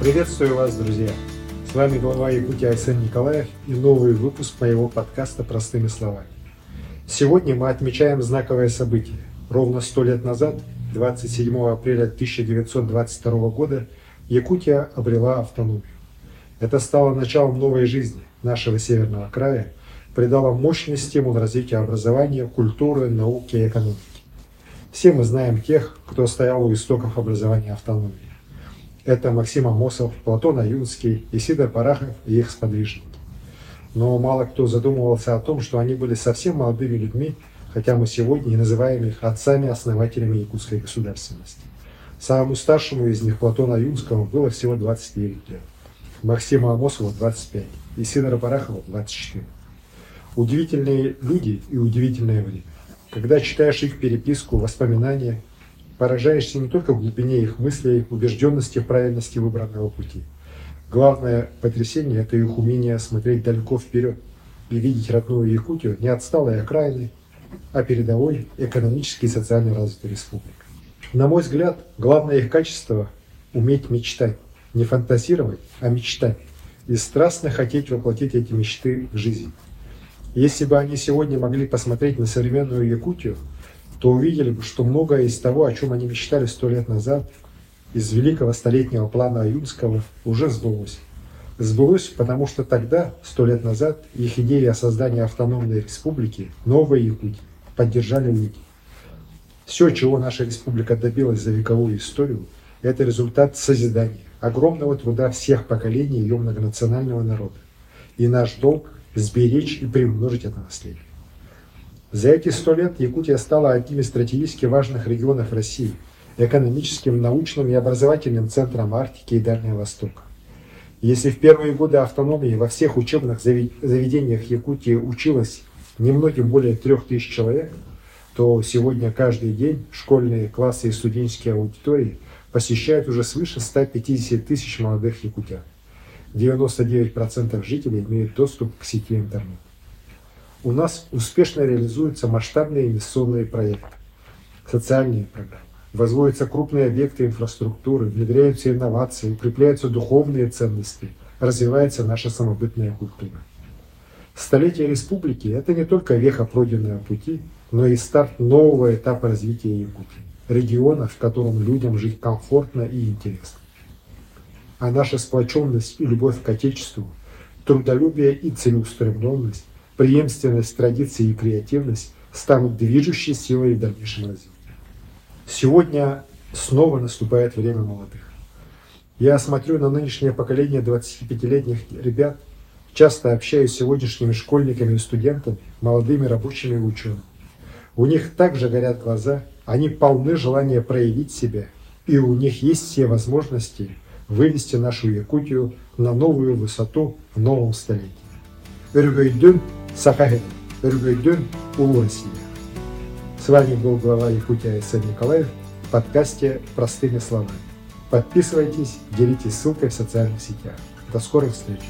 Приветствую вас, друзья! С вами глава Якутии Айсен Николаев и новый выпуск моего подкаста «Простыми словами». Сегодня мы отмечаем знаковое событие. Ровно сто лет назад, 27 апреля 1922 года, Якутия обрела автономию. Это стало началом новой жизни нашего северного края, придало мощный стимул развитию образования, культуры, науки и экономики. Все мы знаем тех, кто стоял у истоков образования автономии. Это Максим Амосов, Платон Аюнский, Исидор Парахов и их сподвижники. Но мало кто задумывался о том, что они были совсем молодыми людьми, хотя мы сегодня и называем их отцами-основателями якутской государственности. Самому старшему из них, Платону Аюнскому, было всего 29 лет. Максиму Амосову 25, и Сидора Барахова 24. Удивительные люди и удивительное время. Когда читаешь их переписку, воспоминания, поражаешься не только в глубине их мыслей, убежденности правильности выбранного пути. Главное потрясение – это их умение смотреть далеко вперед и видеть родную Якутию не отсталой окраины, а передовой экономически и социально развитой республикой. На мой взгляд, главное их качество – уметь мечтать. Не фантазировать, а мечтать. И страстно хотеть воплотить эти мечты в жизнь. Если бы они сегодня могли посмотреть на современную Якутию, то увидели бы, что многое из того, о чем они мечтали сто лет назад, из великого столетнего плана Аюнского, уже сбылось. Сбылось, потому что тогда, сто лет назад, их идеи о создании автономной республики, новой Якутии, поддержали люди. Все, чего наша республика добилась за вековую историю, это результат созидания, огромного труда всех поколений ее многонационального народа. И наш долг – сберечь и приумножить это наследие. За эти сто лет Якутия стала одним из стратегически важных регионов России, экономическим, научным и образовательным центром Арктики и Дальнего Востока. Если в первые годы автономии во всех учебных заведениях Якутии училось немногим более трех тысяч человек, то сегодня каждый день школьные классы и студенческие аудитории посещают уже свыше 150 тысяч молодых якутян. 99% жителей имеют доступ к сети интернет. У нас успешно реализуются масштабные инвестиционные проекты, социальные программы, возводятся крупные объекты инфраструктуры, внедряются инновации, укрепляются духовные ценности, развивается наша самобытная культура. Столетие республики – это не только веха пройденного пути, но и старт нового этапа развития Якутии, региона, в котором людям жить комфортно и интересно а наша сплоченность и любовь к Отечеству, трудолюбие и целеустремленность, преемственность традиций и креативность станут движущей силой в дальнейшем развитии. Сегодня снова наступает время молодых. Я смотрю на нынешнее поколение 25-летних ребят, часто общаюсь с сегодняшними школьниками и студентами, молодыми рабочими и учеными. У них также горят глаза, они полны желания проявить себя, и у них есть все возможности – вывести нашу Якутию на новую высоту в новом столетии. Өргөйдүн Сахахет, Өргөйдүн Улу Россия. С вами был глава Якутии Айсен Николаев в подкасте «Простыми словами». Подписывайтесь, делитесь ссылкой в социальных сетях. До скорых встреч!